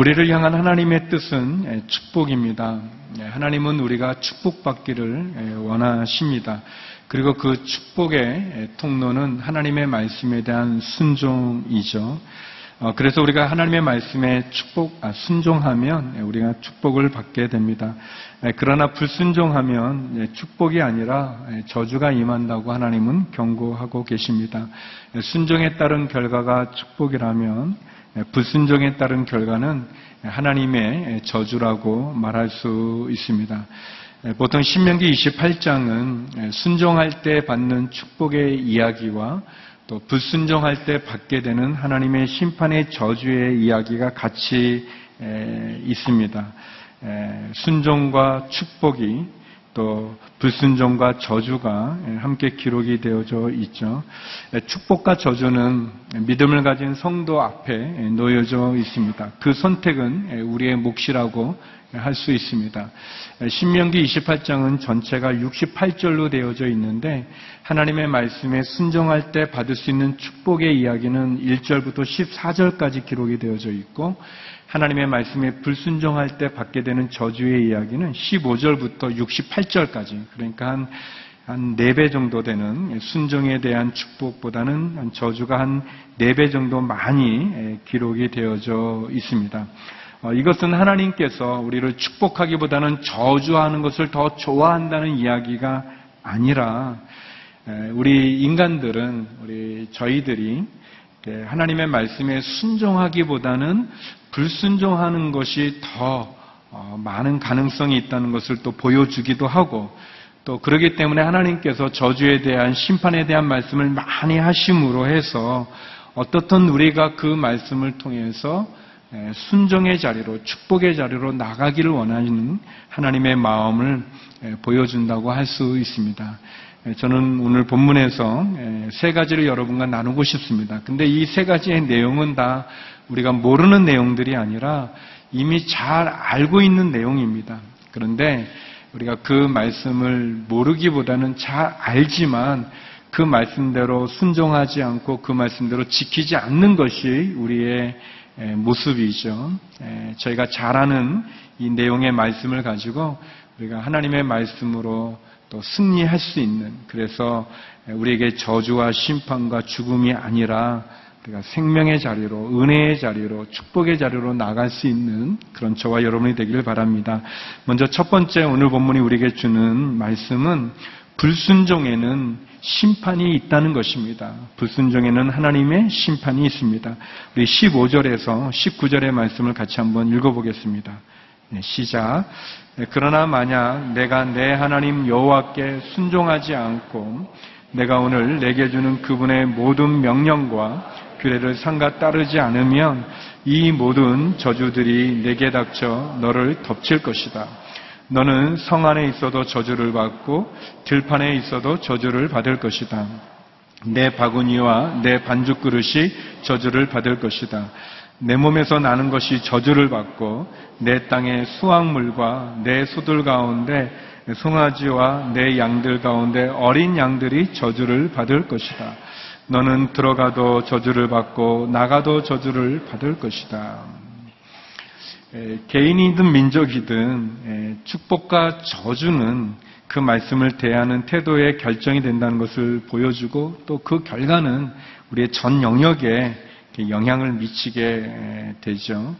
우리를 향한 하나님의 뜻은 예, 축복입니다. 예, 하나님은 우리가 축복받기를 예, 원하십니다. 그리고 그 축복의 통로는 하나님의 말씀에 대한 순종이죠. 어, 그래서 우리가 하나님의 말씀에 축복, 아, 순종하면 우리가 축복을 받게 됩니다. 그러나 불순종하면 축복이 아니라 저주가 임한다고 하나님은 경고하고 계십니다. 순종에 따른 결과가 축복이라면 불순종에 따른 결과는 하나님의 저주라고 말할 수 있습니다. 보통 신명기 28장은 순종할 때 받는 축복의 이야기와 또 불순종할 때 받게 되는 하나님의 심판의 저주의 이야기가 같이 있습니다. 순종과 축복이 또 불순종과 저주가 함께 기록이 되어져 있죠. 축복과 저주는 믿음을 가진 성도 앞에 놓여져 있습니다. 그 선택은 우리의 몫이라고 할 수 있습니다. 신명기 28장은 전체가 68절로 되어져 있는데 하나님의 말씀에 순종할 때 받을 수 있는 축복의 이야기는 1절부터 14절까지 기록이 되어져 있고 하나님의 말씀에 불순종할 때 받게 되는 저주의 이야기는 15절부터 68절까지 그러니까 한, 한 4배 정도 되는 순종에 대한 축복보다는 저주가 한 4배 정도 많이 기록이 되어져 있습니다. 어, 이것은 하나님께서 우리를 축복하기보다는 저주하는 것을 더 좋아한다는 이야기가 아니라 우리 인간들은 우리 저희들이 하나님의 말씀에 순종하기보다는 불순종하는 것이 더 어, 많은 가능성이 있다는 것을 또 보여주기도 하고 또 그러기 때문에 하나님께서 저주에 대한 심판에 대한 말씀을 많이 하심으로 해서 어떻든 우리가 그 말씀을 통해서 순종의 자리로 축복의 자리로 나가기를 원하는 하나님의 마음을 보여준다고 할 수 있습니다. 저는 오늘 본문에서 세 가지를 여러분과 나누고 싶습니다. 근데 이 세 가지의 내용은 다 우리가 모르는 내용들이 아니라 이미 잘 알고 있는 내용입니다. 그런데 우리가 그 말씀을 모르기보다는 잘 알지만 그 말씀대로 순종하지 않고 그 말씀대로 지키지 않는 것이 우리의 모습이죠. 저희가 잘 아는 이 내용의 말씀을 가지고 우리가 하나님의 말씀으로 또 승리할 수 있는 그래서 우리에게 저주와 심판과 죽음이 아니라 우리가 생명의 자리로 은혜의 자리로 축복의 자리로 나갈 수 있는 그런 저와 여러분이 되기를 바랍니다. 먼저 첫 번째 오늘 본문이 우리에게 주는 말씀은 불순종에는 심판이 있다는 것입니다. 불순종에는 하나님의 심판이 있습니다. 우리 15절에서 19절의 말씀을 같이 한번 읽어보겠습니다. 네, 시작. 네, 그러나 만약 내가 내 하나님 여호와께 순종하지 않고 내가 오늘 내게 주는 그분의 모든 명령과 규례를 상가 따르지 않으면 이 모든 저주들이 내게 닥쳐 너를 덮칠 것이다. 너는 성 안에 있어도 저주를 받고 들판에 있어도 저주를 받을 것이다. 내 바구니와 내 반죽 그릇이 저주를 받을 것이다. 내 몸에서 나는 것이 저주를 받고 내 땅의 수확물과 내 소들 가운데 송아지와 내 양들 가운데 어린 양들이 저주를 받을 것이다. 너는 들어가도 저주를 받고 나가도 저주를 받을 것이다. 개인이든 민족이든 축복과 저주는 그 말씀을 대하는 태도에 결정이 된다는 것을 보여주고 또 그 결과는 우리의 전 영역에 영향을 미치게 되죠.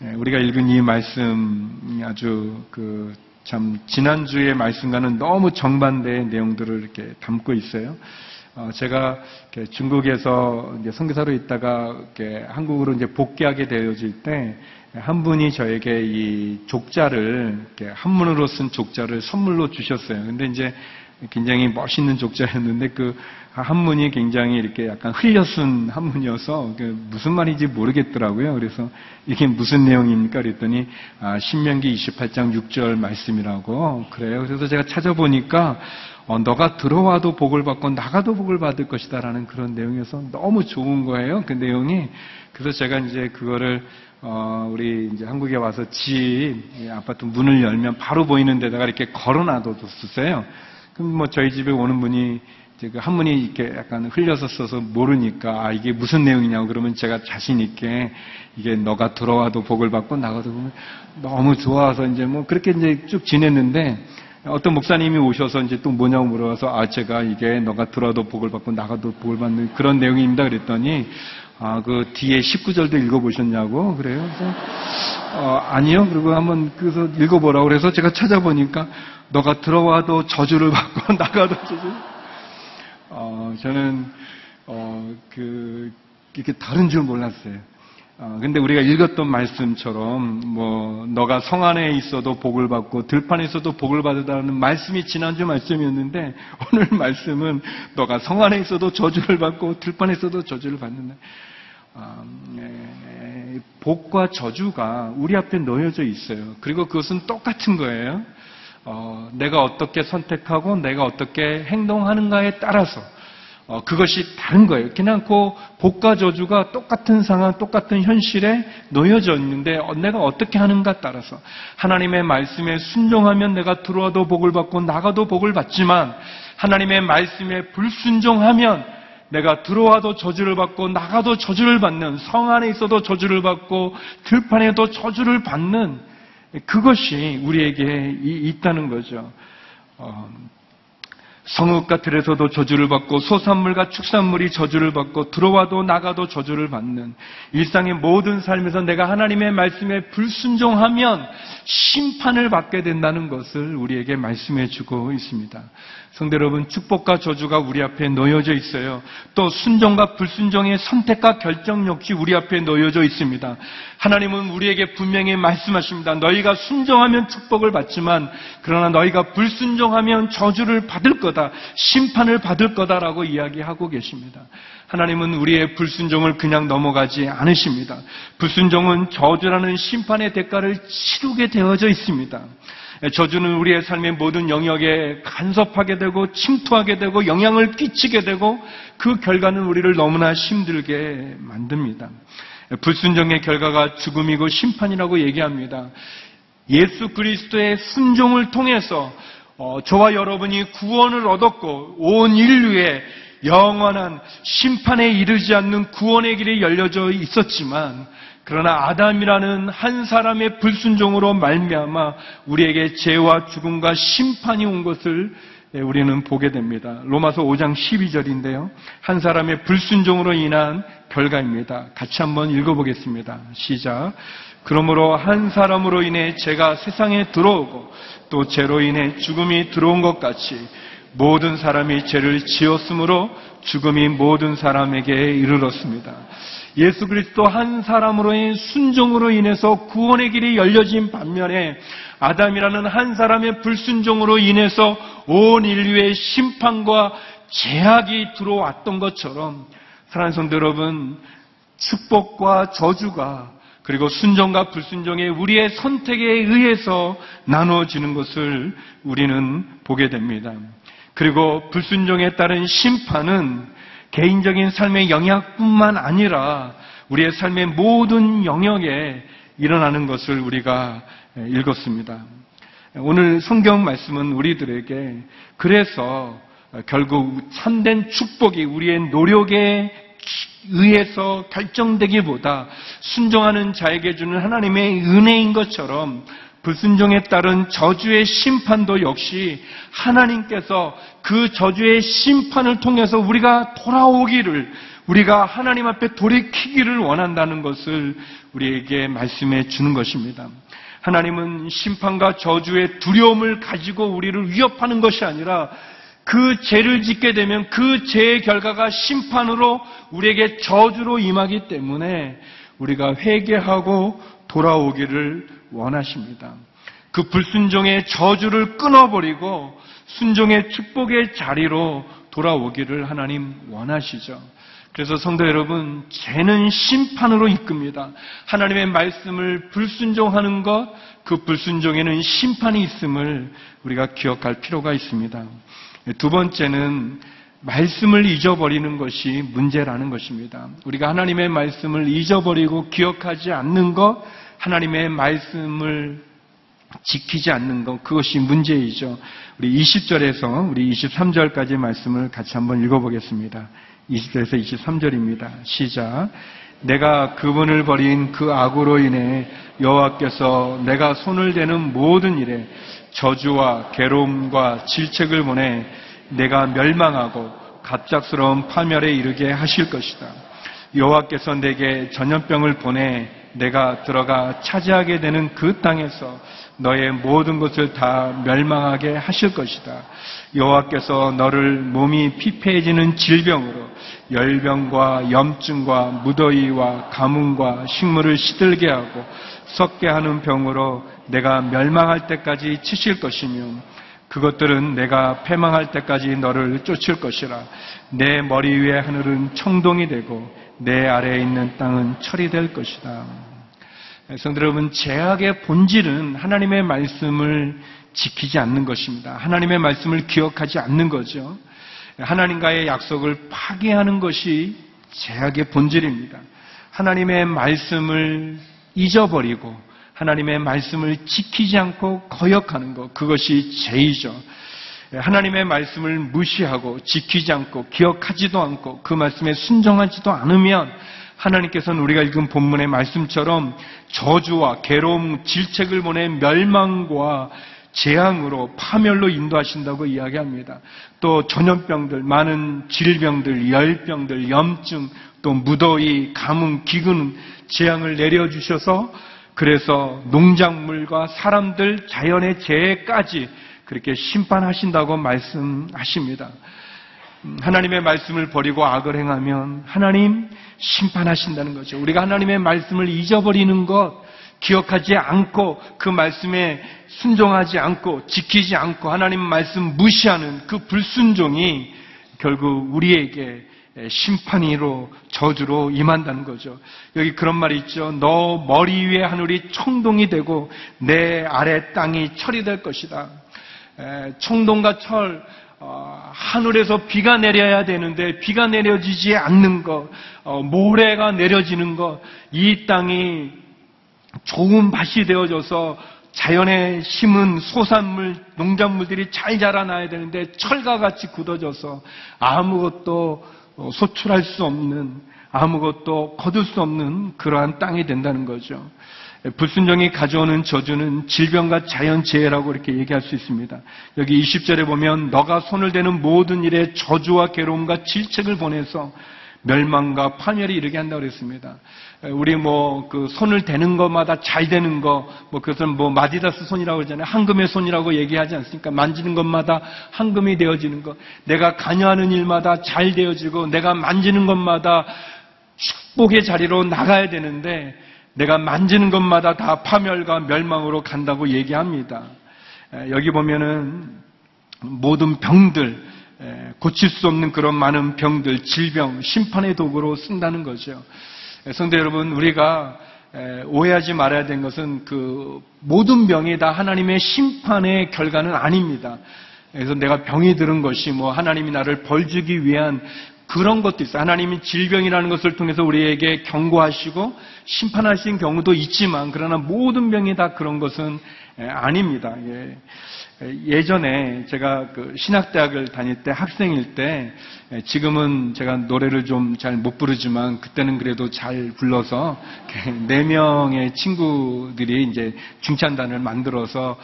우리가 읽은 이 말씀 아주 그 참 지난주의 말씀과는 너무 정반대의 내용들을 이렇게 담고 있어요. 어, 제가 중국에서 선교사로 있다가 한국으로 이제 복귀하게 되어질 때 한 분이 저에게 이 족자를 한문으로 쓴 족자를 선물로 주셨어요. 근데 이제 굉장히 멋있는 족자였는데 그 한문이 굉장히 이렇게 약간 흘려 쓴 한문이어서 그 무슨 말인지 모르겠더라고요. 그래서 이게 무슨 내용입니까? 그랬더니 아, 신명기 28장 6절 말씀이라고 그래요. 그래서 제가 찾아보니까 어, 너가 들어와도 복을 받고 나가도 복을 받을 것이다라는 그런 내용이어서 너무 좋은 거예요. 그 내용이. 그래서 제가 이제 그거를 어, 우리 이제 한국에 와서 집 아파트 문을 열면 바로 보이는 데다가 이렇게 걸어놔뒀었어요. 그럼 뭐 저희 집에 오는 분이 그 한문이 이렇게 약간 흘려서 써서 모르니까 아 이게 무슨 내용이냐고 그러면 제가 자신 있게 이게 너가 들어와도 복을 받고 나가도 보면 너무 좋아서 이제 뭐 그렇게 이제 쭉 지냈는데 어떤 목사님이 오셔서 이제 또 뭐냐고 물어봐서 아 제가 이게 너가 들어와도 복을 받고 나가도 복을 받는 그런 내용입니다 그랬더니 아 그 뒤에 19절도 읽어보셨냐고 그래요. 그래서 어, 아니요. 그리고 한번 그래서 읽어보라고 그래서 제가 찾아보니까 너가 들어와도 저주를 받고 나가도 저주. 어, 저는 어, 그 이렇게 다른 줄 몰랐어요. 어, 근데 우리가 읽었던 말씀처럼 뭐 너가 성 안에 있어도 복을 받고 들판에 있어도 복을 받으라는 말씀이 지난주 말씀이었는데 오늘 말씀은 너가 성 안에 있어도 저주를 받고 들판에 있어도 저주를 받는다. 아, 네, 복과 저주가 우리 앞에 놓여져 있어요. 그리고 그것은 똑같은 거예요. 어, 내가 어떻게 선택하고 내가 어떻게 행동하는가에 따라서 어, 그것이 다른 거예요. 그냥 그 복과 저주가 똑같은 상황, 똑같은 현실에 놓여져 있는데 어, 내가 어떻게 하는가 따라서 하나님의 말씀에 순종하면 내가 들어와도 복을 받고 나가도 복을 받지만 하나님의 말씀에 불순종하면 내가 들어와도 저주를 받고 나가도 저주를 받는 성 안에 있어도 저주를 받고 들판에도 저주를 받는 그것이 우리에게 있다는 거죠. 어, 성읍과 들에서도 저주를 받고 소산물과 축산물이 저주를 받고 들어와도 나가도 저주를 받는 일상의 모든 삶에서 내가 하나님의 말씀에 불순종하면 심판을 받게 된다는 것을 우리에게 말씀해 주고 있습니다. 성대 여러분, 축복과 저주가 우리 앞에 놓여져 있어요. 또 순종과 불순종의 선택과 결정 역시 우리 앞에 놓여져 있습니다. 하나님은 우리에게 분명히 말씀하십니다. 너희가 순종하면 축복을 받지만 그러나 너희가 불순종하면 저주를 받을 거다. 심판을 받을 거다라고 이야기하고 계십니다. 하나님은 우리의 불순종을 그냥 넘어가지 않으십니다. 불순종은 저주라는 심판의 대가를 치르게 되어져 있습니다. 저주는 우리의 삶의 모든 영역에 간섭하게 되고 침투하게 되고 영향을 끼치게 되고 그 결과는 우리를 너무나 힘들게 만듭니다. 불순종의 결과가 죽음이고 심판이라고 얘기합니다. 예수 그리스도의 순종을 통해서 어, 저와 여러분이 구원을 얻었고 온 인류에 영원한 심판에 이르지 않는 구원의 길이 열려져 있었지만 그러나 아담이라는 한 사람의 불순종으로 말미암아 우리에게 죄와 죽음과 심판이 온 것을 우리는 보게 됩니다. 로마서 5장 12절인데요. 한 사람의 불순종으로 인한 결과입니다. 같이 한번 읽어보겠습니다. 시작. 그러므로 한 사람으로 인해 죄가 세상에 들어오고 또 죄로 인해 죽음이 들어온 것 같이 모든 사람이 죄를 지었으므로 죽음이 모든 사람에게 이르렀습니다. 예수 그리스도 한 사람으로의 순종으로 인해서 구원의 길이 열려진 반면에 아담이라는 한 사람의 불순종으로 인해서 온 인류의 심판과 제약이 들어왔던 것처럼 사랑하는 성도 여러분 축복과 저주가 그리고 순종과 불순종의 우리의 선택에 의해서 나누어지는 것을 우리는 보게 됩니다. 그리고 불순종에 따른 심판은 개인적인 삶의 영향뿐만 아니라 우리의 삶의 모든 영역에 일어나는 것을 우리가 읽었습니다. 오늘 성경 말씀은 우리들에게 그래서 결국 참된 축복이 우리의 노력에 의해서 결정되기보다 순종하는 자에게 주는 하나님의 은혜인 것처럼 불순종에 따른 저주의 심판도 역시 하나님께서 그 저주의 심판을 통해서 우리가 돌아오기를 우리가 하나님 앞에 돌이키기를 원한다는 것을 우리에게 말씀해 주는 것입니다. 하나님은 심판과 저주의 두려움을 가지고 우리를 위협하는 것이 아니라 그 죄를 짓게 되면 그 죄의 결과가 심판으로 우리에게 저주로 임하기 때문에 우리가 회개하고 돌아오기를 원하십니다. 그 불순종의 저주를 끊어버리고 순종의 축복의 자리로 돌아오기를 하나님 원하시죠. 그래서 성도 여러분, 죄는 심판으로 이끕니다. 하나님의 말씀을 불순종하는 것, 그 불순종에는 심판이 있음을 우리가 기억할 필요가 있습니다. 두 번째는 말씀을 잊어버리는 것이 문제라는 것입니다. 우리가 하나님의 말씀을 잊어버리고 기억하지 않는 것, 하나님의 말씀을 지키지 않는 것, 그것이 문제이죠. 우리 20절에서 우리 23절까지 말씀을 같이 한번 읽어보겠습니다. 20절에서 23절입니다. 시작. 내가 그분을 버린 그 악으로 인해 여호와께서 내가 손을 대는 모든 일에 저주와 괴로움과 질책을 보내 내가 멸망하고 갑작스러운 파멸에 이르게 하실 것이다. 여호와께서 내게 전염병을 보내 내가 들어가 차지하게 되는 그 땅에서 너의 모든 것을 다 멸망하게 하실 것이다. 여호와께서 너를 몸이 피폐해지는 질병으로 열병과 염증과 무더위와 가뭄과 식물을 시들게 하고 썩게 하는 병으로 내가 멸망할 때까지 치실 것이며 그것들은 내가 패망할 때까지 너를 쫓을 것이라 내 머리 위에 하늘은 청동이 되고 내 아래에 있는 땅은 철이 될 것이다. 성들 여러분, 제약의 본질은 하나님의 말씀을 지키지 않는 것입니다. 하나님의 말씀을 기억하지 않는 거죠. 하나님과의 약속을 파기하는 것이 제약의 본질입니다. 하나님의 말씀을 잊어버리고 하나님의 말씀을 지키지 않고 거역하는 것, 그것이 죄이죠. 하나님의 말씀을 무시하고 지키지 않고 기억하지도 않고 그 말씀에 순종하지도 않으면 하나님께서는 우리가 읽은 본문의 말씀처럼 저주와 괴로움, 질책을 보내 멸망과 재앙으로 파멸로 인도하신다고 이야기합니다. 또 전염병들, 많은 질병들, 열병들, 염증, 또 무더위, 가뭄, 기근, 재앙을 내려주셔서 그래서 농작물과 사람들, 자연의 재해까지 그렇게 심판하신다고 말씀하십니다. 하나님의 말씀을 버리고 악을 행하면 하나님 심판하신다는 거죠. 우리가 하나님의 말씀을 잊어버리는 것, 기억하지 않고 그 말씀에 순종하지 않고 지키지 않고 하나님 말씀 무시하는 그 불순종이 결국 우리에게 심판이로 저주로 임한다는 거죠. 여기 그런 말이 있죠. 너 머리 위에 하늘이 청동이 되고 내 아래 땅이 철이 될 것이다. 청동과 철 어, 하늘에서 비가 내려야 되는데 비가 내려지지 않는 것, 어, 모래가 내려지는 것, 이 땅이 좋은 밭이 되어져서 자연에 심은 소산물, 농작물들이 잘 자라나야 되는데 철과 같이 굳어져서 아무것도 어, 소출할 수 없는, 아무것도 거둘 수 없는 그러한 땅이 된다는 거죠. 불순종이 가져오는 저주는 질병과 자연재해라고 이렇게 얘기할 수 있습니다. 여기 20절에 보면 너가 손을 대는 모든 일에 저주와 괴로움과 질책을 보내서 멸망과 파멸이 이르게 한다고 그랬습니다. 우리 뭐 그 손을 대는 것마다 잘 되는 거, 뭐 그것은 뭐 마디다스 손이라고 그러잖아요. 황금의 손이라고 얘기하지 않습니까? 만지는 것마다 황금이 되어지는 것. 내가 관여하는 일마다 잘 되어지고 내가 만지는 것마다 축복의 자리로 나가야 되는데 내가 만지는 것마다 다 파멸과 멸망으로 간다고 얘기합니다. 여기 보면은 모든 병들, 고칠 수 없는 그런 많은 병들, 질병, 심판의 도구로 쓴다는 거죠. 성도 여러분, 우리가 오해하지 말아야 되는 것은 그 모든 병이 다 하나님의 심판의 결과는 아닙니다. 그래서 내가 병이 들은 것이 뭐 하나님이 나를 벌주기 위한 그런 것도 있어요. 하나님이 질병이라는 것을 통해서 우리에게 경고하시고 심판하신 경우도 있지만 그러나 모든 병이 다 그런 것은 아닙니다. 예. 전에 제가 그 신학대학을 다닐 때 학생일 때 지금은 제가 노래를 좀 잘 못 부르지만 그때는 그래도 잘 불러서 네 명의 친구들이 이제 중찬단을 만들어서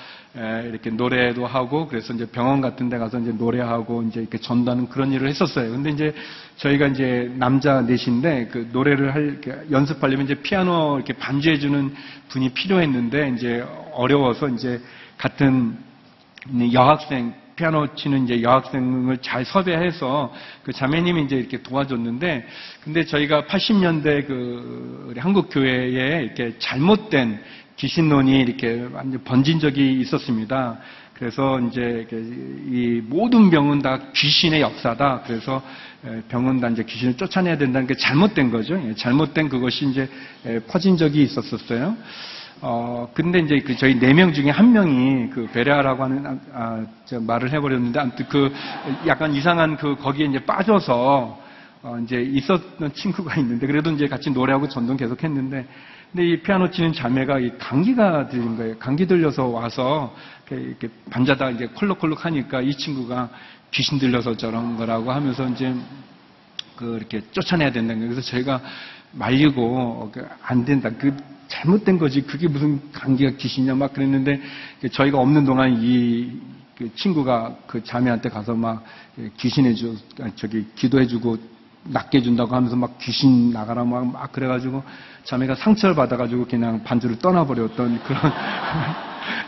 이렇게 노래도 하고 그래서 이제 병원 같은 데 가서 이제 노래하고 이제 이렇게 전도하는 그런 일을 했었어요. 근데 이제 저희가 이제 남자 넷인데 그 노래를 할 연습하려면 이제 피아노 이렇게 반주해 주는 분이 필요했는데 이제 어려워서 이제 같은 여학생 피아노 치는 이제 여학생을 잘 섭외해서 그 자매님이 이제 이렇게 도와줬는데 근데 저희가 80년대 그 한국 교회에 이렇게 잘못된 귀신론이 이렇게 번진 적이 있었습니다. 그래서 이제 이 모든 병은 다 귀신의 역사다. 그래서 병은 다 이제 귀신을 쫓아내야 된다는 게 잘못된 거죠. 예, 잘못된 그것이 이제 퍼진 적이 있었었어요. 어, 근데 이제 그 저희 네 명 중에 한 명이 그 베레아라고 하는, 아, 아 말을 해버렸는데, 아무튼 그 약간 이상한 그 거기에 이제 빠져서, 어, 이제 있었던 친구가 있는데, 그래도 이제 같이 노래하고 전동 계속 했는데, 근데 이 피아노 치는 자매가 이 감기가 들린 거예요. 감기 들려서 와서 이렇게 반자다 이제 콜록콜록 하니까 이 친구가 귀신 들려서 저런 거라고 하면서 이제 그 이렇게 쫓아내야 된다는 거예요. 그래서 저희가 말리고 그안 된다. 그 잘못된 거지. 그게 무슨 감기가 귀신이냐 막 그랬는데 저희가 없는 동안 이그 친구가 그 자매한테 가서 막 귀신해 주 저기 기도해 주고 낫게 해 준다고 하면서 막 귀신 나가라 막, 막 그래가지고 자매가 상처를 받아가지고 그냥 반주를 떠나버렸던 그런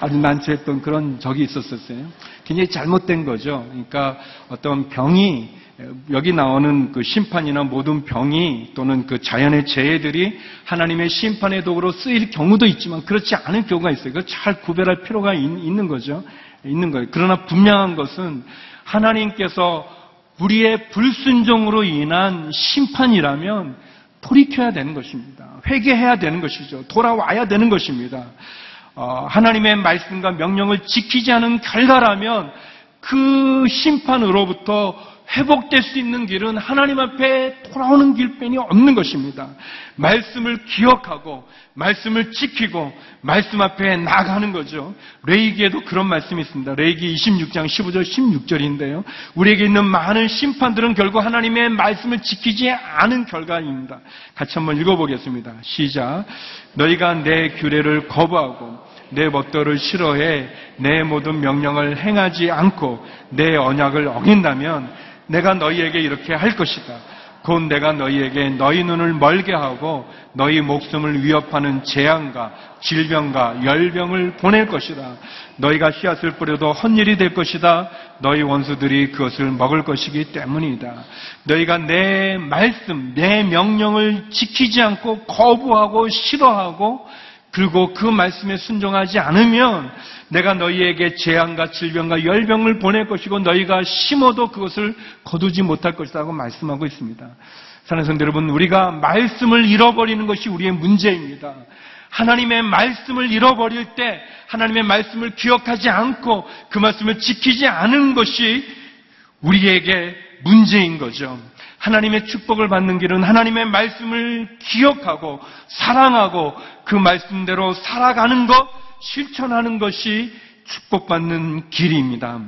아주 난처했던 그런 적이 있었었어요. 굉장히 잘못된 거죠. 그러니까 어떤 병이 여기 나오는 그 심판이나 모든 병이 또는 그 자연의 재해들이 하나님의 심판의 도구로 쓰일 경우도 있지만 그렇지 않은 경우가 있어요. 그걸 잘 구별할 필요가 있는 거죠. 있는 거예요. 그러나 분명한 것은 하나님께서 우리의 불순종으로 인한 심판이라면 돌이켜야 되는 것입니다. 회개해야 되는 것이죠. 돌아와야 되는 것입니다. 어, 하나님의 말씀과 명령을 지키지 않은 결과라면 그 심판으로부터 회복될 수 있는 길은 하나님 앞에 돌아오는 길뿐이 없는 것입니다. 말씀을 기억하고 말씀을 지키고 말씀 앞에 나가는 거죠. 레이기에도 그런 말씀이 있습니다. 레이기 26장 15절 16절인데요. 우리에게 있는 많은 심판들은 결국 하나님의 말씀을 지키지 않은 결과입니다. 같이 한번 읽어보겠습니다. 시작. 너희가 내 규례를 거부하고 내 법도를 싫어해 내 모든 명령을 행하지 않고 내 언약을 어긴다면 내가 너희에게 이렇게 할 것이다. 곧 내가 너희에게 너희 눈을 멀게 하고 너희 목숨을 위협하는 재앙과 질병과 열병을 보낼 것이다. 너희가 씨앗을 뿌려도 헛일이 될 것이다. 너희 원수들이 그것을 먹을 것이기 때문이다. 너희가 내 말씀, 내 명령을 지키지 않고 거부하고 싫어하고 그리고 그 말씀에 순종하지 않으면 내가 너희에게 재앙과 질병과 열병을 보낼 것이고 너희가 심어도 그것을 거두지 못할 것이라고 말씀하고 있습니다. 사랑하는 성도 여러분, 우리가 말씀을 잃어버리는 것이 우리의 문제입니다. 하나님의 말씀을 잃어버릴 때 하나님의 말씀을 기억하지 않고 그 말씀을 지키지 않은 것이 우리에게 문제인 거죠. 하나님의 축복을 받는 길은 하나님의 말씀을 기억하고 사랑하고 그 말씀대로 살아가는 것, 실천하는 것이 축복받는 길입니다.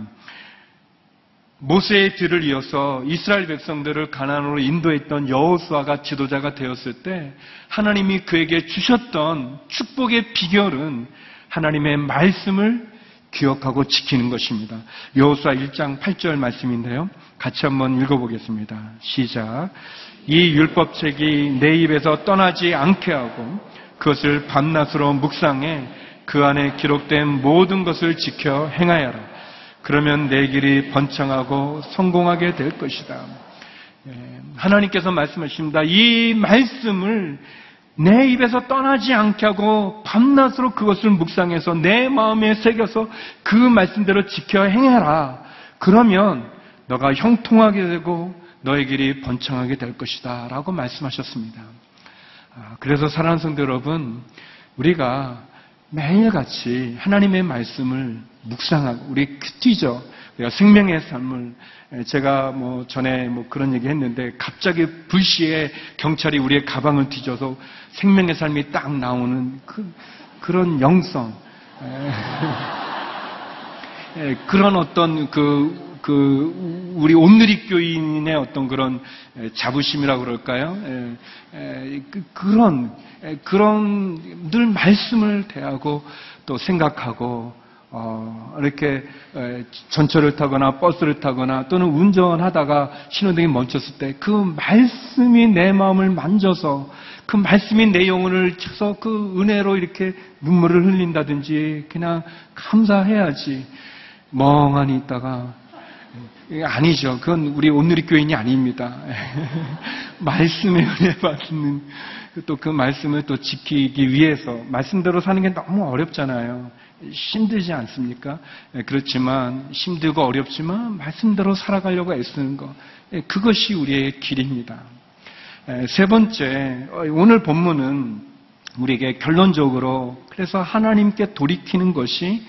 모세의 뒤를 이어서 이스라엘 백성들을 가난으로 인도했던 여호수아가 지도자가 되었을 때 하나님이 그에게 주셨던 축복의 비결은 하나님의 말씀을 기억하고 지키는 것입니다. 여호수아 1장 8절 말씀인데요. 같이 한번 읽어보겠습니다. 시작. 이 율법책이 내 입에서 떠나지 않게 하고 그것을 밤낮으로 묵상해 그 안에 기록된 모든 것을 지켜 행하여라. 그러면 내 길이 번창하고 성공하게 될 것이다. 예, 하나님께서 말씀하십니다. 이 말씀을 내 입에서 떠나지 않게 하고 밤낮으로 그것을 묵상해서 내 마음에 새겨서 그 말씀대로 지켜 행해라. 그러면 너가 형통하게 되고 너의 길이 번창하게 될 것이다. 라고 말씀하셨습니다. 아, 그래서 사랑하는 성도 여러분, 우리가 매일같이 하나님의 말씀을 묵상하고, 우리 큐티죠. 우리가 생명의 삶을, 제가 뭐 전에 뭐 그런 얘기 했는데, 갑자기 불시에 경찰이 우리의 가방을 뒤져서 생명의 삶이 딱 나오는 그, 그런 영성, 그런 어떤 그 그 우리 온누리 교인의 어떤 그런 자부심이라고 그럴까요? 그, 그런 그런 늘 말씀을 대하고 또 생각하고 어, 이렇게 전철을 타거나 버스를 타거나 또는 운전하다가 신호등이 멈췄을 때 그 말씀이 내 마음을 만져서 그 말씀이 내 영혼을 쳐서 그 은혜로 이렇게 눈물을 흘린다든지 그냥 감사해야지 멍하니 있다가 아니죠. 그건 우리 온누리 교인이 아닙니다. 말씀의 은혜 받는 또 그 말씀을 또 지키기 위해서 말씀대로 사는 게 너무 어렵잖아요. 힘들지 않습니까? 예, 그렇지만 힘들고 어렵지만 말씀대로 살아가려고 애쓰는 것 예, 그것이 우리의 길입니다. 예, 세 번째 어, 오늘 본문은 우리에게 결론적으로 그래서 하나님께 돌이키는 것이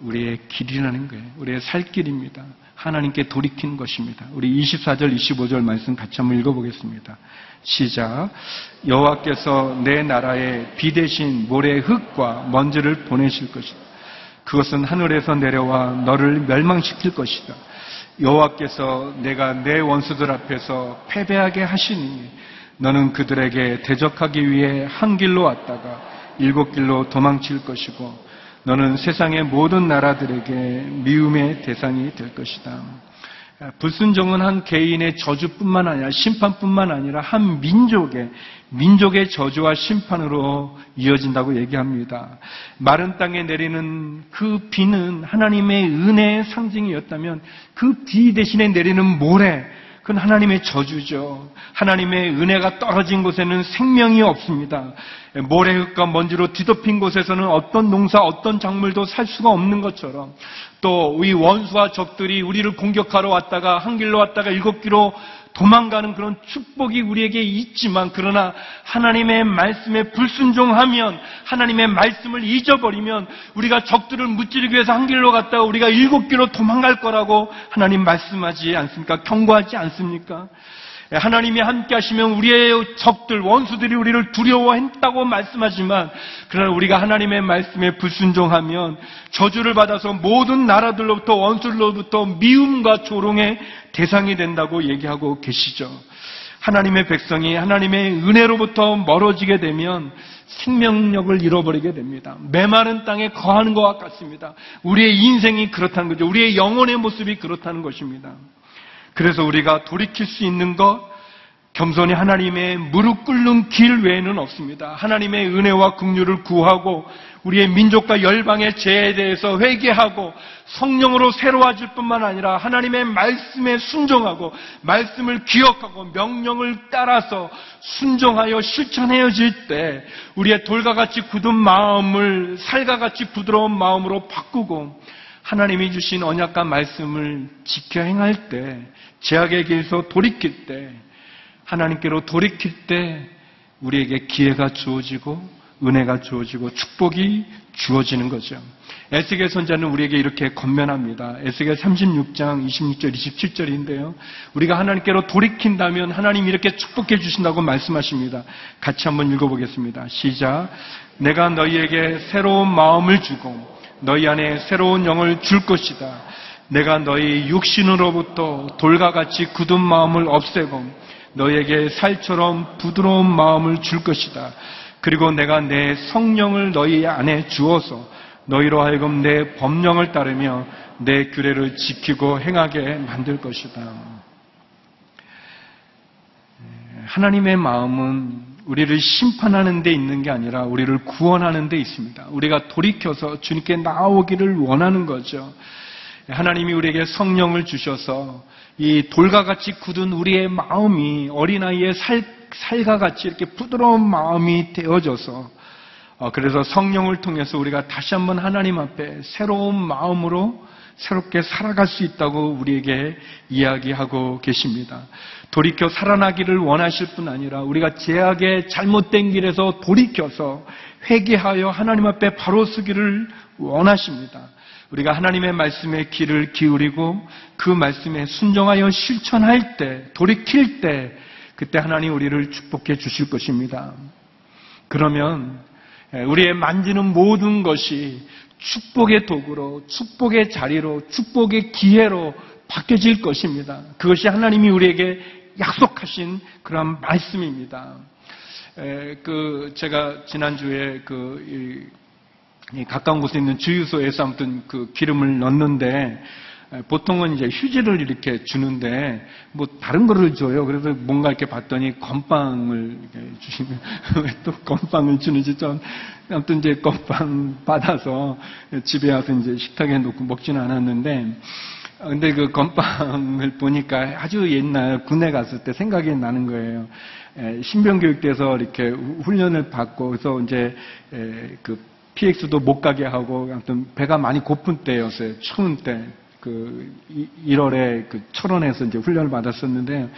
우리의 길이라는 거예요. 우리의 살 길입니다. 하나님께 돌이키는 것입니다. 우리 24절, 25절 말씀 같이 한번 읽어보겠습니다. 시작. 여호와께서 내 나라에 비 대신 모래 흙과 먼지를 보내실 것이다. 그것은 하늘에서 내려와 너를 멸망시킬 것이다. 여호와께서 내가 내 원수들 앞에서 패배하게 하시니 너는 그들에게 대적하기 위해 한 길로 왔다가 일곱 길로 도망칠 것이고 너는 세상의 모든 나라들에게 미움의 대상이 될 것이다. 불순종은 한 개인의 저주뿐만 아니라 심판뿐만 아니라 한 민족의 민족의 저주와 심판으로 이어진다고 얘기합니다. 마른 땅에 내리는 그 비는 하나님의 은혜의 상징이었다면 그 비 대신에 내리는 모래 그건 하나님의 저주죠. 하나님의 은혜가 떨어진 곳에는 생명이 없습니다. 모래흙과 먼지로 뒤덮인 곳에서는 어떤 농사, 어떤 작물도 살 수가 없는 것처럼 또 우리 원수와 적들이 우리를 공격하러 왔다가 한 길로 왔다가 일곱 길로 도망가는 그런 축복이 우리에게 있지만 그러나 하나님의 말씀에 불순종하면 하나님의 말씀을 잊어버리면 우리가 적들을 무찌르기 위해서 한 길로 갔다가 우리가 일곱 길로 도망갈 거라고 하나님 말씀하지 않습니까? 경고하지 않습니까? 하나님이 함께 하시면 우리의 적들, 원수들이 우리를 두려워했다고 말씀하지만, 그러나 우리가 하나님의 말씀에 불순종하면 저주를 받아서 모든 나라들로부터 원수들로부터 미움과 조롱의 대상이 된다고 얘기하고 계시죠. 하나님의 백성이 하나님의 은혜로부터 멀어지게 되면 생명력을 잃어버리게 됩니다. 메마른 땅에 거하는 것과 같습니다. 우리의 인생이 그렇다는 거죠. 우리의 영혼의 모습이 그렇다는 것입니다. 그래서 우리가 돌이킬 수 있는 것, 겸손히 하나님의 무릎 꿇는 길 외에는 없습니다. 하나님의 은혜와 긍휼을 구하고 우리의 민족과 열방의 죄에 대해서 회개하고 성령으로 새로워질 뿐만 아니라 하나님의 말씀에 순종하고 말씀을 기억하고 명령을 따라서 순종하여 실천해야질 때 우리의 돌과 같이 굳은 마음을 살과 같이 부드러운 마음으로 바꾸고 하나님이 주신 언약과 말씀을 지켜 행할 때 제약의 길에서 돌이킬 때 하나님께로 돌이킬 때 우리에게 기회가 주어지고 은혜가 주어지고 축복이 주어지는 거죠. 에스겔 선자는 우리에게 이렇게 건면합니다. 에스겔 36장 26절 27절인데요. 우리가 하나님께로 돌이킨다면 하나님 이렇게 축복해 주신다고 말씀하십니다. 같이 한번 읽어보겠습니다. 시작. 내가 너희에게 새로운 마음을 주고 너희 안에 새로운 영을 줄 것이다. 내가 너희 육신으로부터 돌과 같이 굳은 마음을 없애고 너희에게 살처럼 부드러운 마음을 줄 것이다. 그리고 내가 내 성령을 너희 안에 주어서 너희로 하여금 내 법령을 따르며 내 규례를 지키고 행하게 만들 것이다. 하나님의 마음은 우리를 심판하는 데 있는 게 아니라 우리를 구원하는 데 있습니다. 우리가 돌이켜서 주님께 나오기를 원하는 거죠. 하나님이 우리에게 성령을 주셔서 이 돌과 같이 굳은 우리의 마음이 어린아이의 살, 살과 같이 이렇게 부드러운 마음이 되어져서 어, 그래서 성령을 통해서 우리가 다시 한번 하나님 앞에 새로운 마음으로 새롭게 살아갈 수 있다고 우리에게 이야기하고 계십니다. 돌이켜 살아나기를 원하실 뿐 아니라 우리가 제약의 잘못된 길에서 돌이켜서 회개하여 하나님 앞에 바로 서기를 원하십니다. 우리가 하나님의 말씀에 귀를 기울이고 그 말씀에 순종하여 실천할 때, 돌이킬 때, 그때 하나님 우리를 축복해 주실 것입니다. 그러면 우리의 만지는 모든 것이 축복의 도구로, 축복의 자리로, 축복의 기회로 바뀌어질 것입니다. 그것이 하나님이 우리에게 약속하신 그런 말씀입니다. 그 제가 지난주에 그 가까운 곳에 있는 주유소에서 아무튼 그 기름을 넣는데 보통은 이제 휴지를 이렇게 주는데 뭐 다른 거를 줘요. 그래서 뭔가 이렇게 봤더니 건빵을 주시면 왜 또 건빵을 주는지 좀 아무튼 이제 건빵 받아서 집에 와서 이제 식탁에 놓고 먹지는 않았는데 근데 그 건빵을 보니까 아주 옛날 군에 갔을 때 생각이 나는 거예요. 신병교육대에서 이렇게 훈련을 받고 그래서 이제 그 PX도 못 가게 하고 아무튼 배가 많이 고픈 때였어요. 추운 때. 그 1월에 그 철원에서 이제 훈련을 받았었는데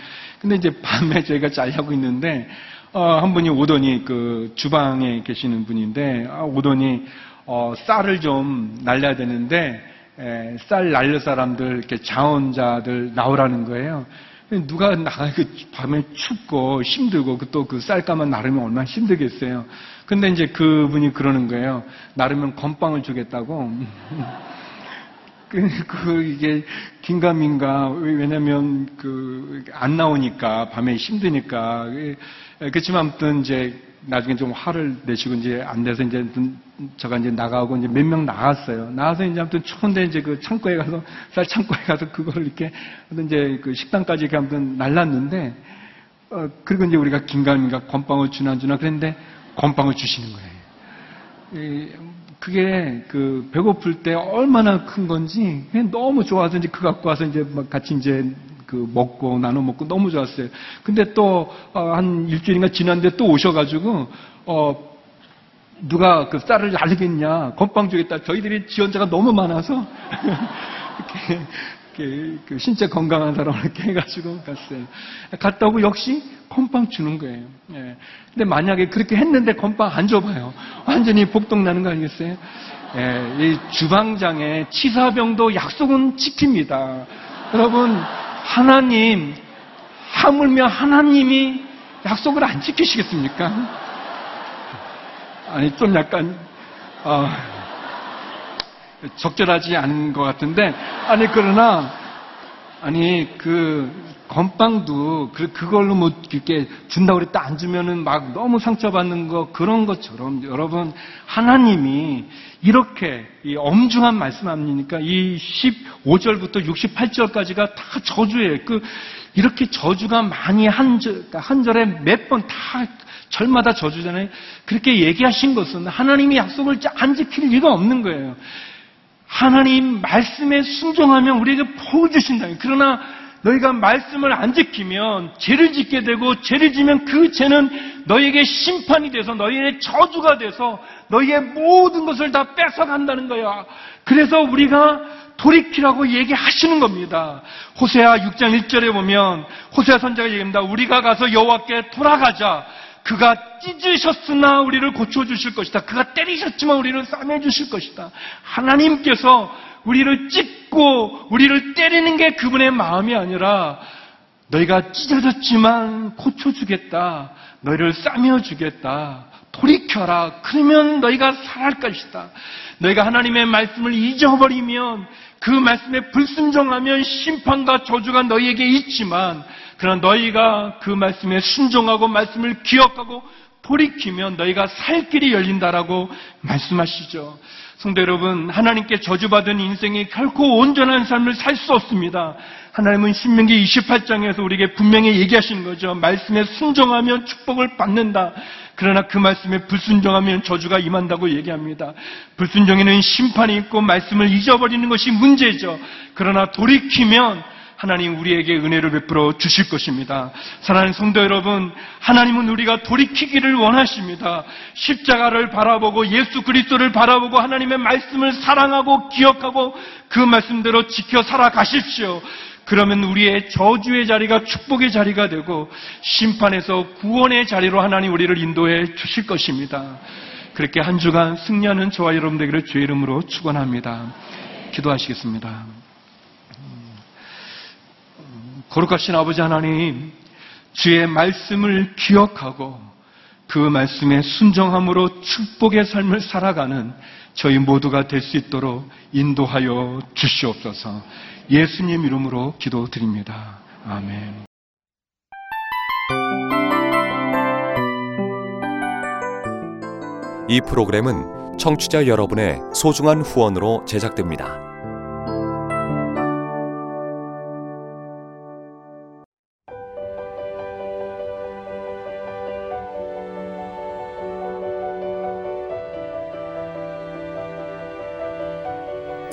근데 이제 밤에 저희가 잘하고 있는데 어, 한 분이 오더니 그 주방에 계시는 분인데 아, 오더니 어, 쌀을 좀 날려야 되는데 에, 쌀 날릴 사람들 이렇게 자원자들 나오라는 거예요. 누가 나가 그 밤에 춥고 힘들고 그또그 쌀가만 나르면 얼마나 힘들겠어요. 근데 이제 그분이 그러는 거예요. 나르면 건빵을 주겠다고. 그, 그, 이게, 긴가민가, 왜냐면, 그, 안 나오니까, 밤에 힘드니까. 그렇지만 아무튼 이제, 나중에 좀 화를 내시고 이제 안 돼서 이제 저가 이제 나가고 이제 몇 명 나갔어요. 나가서 이제 아무튼 추운데 이제 그 창고에 가서, 쌀 창고에 가서 그걸 이렇게, 이제 그 식당까지 이렇게 아무튼 날랐는데, 어, 그리고 이제 우리가 긴가민가 건빵을 주나 안 주나 그랬는데, 건빵을 주시는 거예요. 그게 그 배고플 때 얼마나 큰 건지 너무 좋아서 이제 그 갖고 와서 이제 막 같이 이제 그 먹고 나눠 먹고 너무 좋았어요. 근데 또한 어, 일주일인가 지났는데 또 오셔가지고 어 누가 그 쌀을 날리겠냐 건빵 주겠다. 저희들이 지원자가 너무 많아서 그 신체 건강한 사람을 이렇게 해가지고 갔어요. 갔다 오고 역시 건빵 주는 거예요. 예. 근데 만약에 그렇게 했는데 건빵 안 줘봐요. 완전히 복동 나는 거 아니겠어요? 예. 이 주방장의 치사병도 약속은 지킵니다. 여러분, 하나님, 하물며 하나님이 약속을 안 지키시겠습니까? 아니, 좀 약간, 어, 적절하지 않은 것 같은데, 아니, 그러나, 아니, 그, 건빵도 그, 그걸로 뭐 이렇게 준다고 그랬다 안 주면은 막 너무 상처받는 거 그런 것처럼 여러분, 하나님이 이렇게 이 엄중한 말씀 아닙니까? 이 15절부터 68절까지가 다 저주예요. 그, 이렇게 저주가 많이 한 절, 그러니까 한 절에 몇 번 다 절마다 저주잖아요. 그렇게 얘기하신 것은 하나님이 약속을 안 지킬 리가 없는 거예요. 하나님 말씀에 순종하면 우리에게 복을 주신다. 그러나 너희가 말씀을 안 지키면 죄를 짓게 되고 죄를 지면 그 죄는 너희에게 심판이 돼서 너희의 저주가 돼서 너희의 모든 것을 다 뺏어간다는 거야. 그래서 우리가 돌이키라고 얘기하시는 겁니다. 호세아 6장 1절에 보면 호세아 선자가 얘기합니다. 우리가 가서 여호와께 돌아가자. 그가 찢으셨으나 우리를 고쳐주실 것이다. 그가 때리셨지만 우리를 싸매주실 것이다. 하나님께서 우리를 찢고 우리를 때리는 게 그분의 마음이 아니라 너희가 찢어졌지만 고쳐주겠다. 너희를 싸매주겠다. 돌이켜라. 그러면 너희가 살할 것이다. 너희가 하나님의 말씀을 잊어버리면 그 말씀에 불순종하면 심판과 저주가 너희에게 있지만 그러나 너희가 그 말씀에 순종하고 말씀을 기억하고 돌이키면 너희가 살 길이 열린다라고 말씀하시죠. 성도 여러분, 하나님께 저주받은 인생이 결코 온전한 삶을 살 수 없습니다. 하나님은 신명기 28장에서 우리에게 분명히 얘기하시는 거죠. 말씀에 순종하면 축복을 받는다. 그러나 그 말씀에 불순종하면 저주가 임한다고 얘기합니다. 불순종에는 심판이 있고 말씀을 잊어버리는 것이 문제죠. 그러나 돌이키면 하나님 우리에게 은혜를 베풀어 주실 것입니다. 사랑하는 성도 여러분, 하나님은 우리가 돌이키기를 원하십니다. 십자가를 바라보고 예수 그리스도를 바라보고 하나님의 말씀을 사랑하고 기억하고 그 말씀대로 지켜 살아가십시오. 그러면 우리의 저주의 자리가 축복의 자리가 되고 심판에서 구원의 자리로 하나님 우리를 인도해 주실 것입니다. 그렇게 한 주간 승리하는 저와 여러분 되기를 주의 이름으로 축원합니다. 기도하시겠습니다. 거룩하신 아버지 하나님, 주의 말씀을 기억하고 그 말씀에 순정함으로 축복의 삶을 살아가는 저희 모두가 될 수 있도록 인도하여 주시옵소서. 예수님 이름으로 기도드립니다. 아멘. 이 프로그램은 청취자 여러분의 소중한 후원으로 제작됩니다.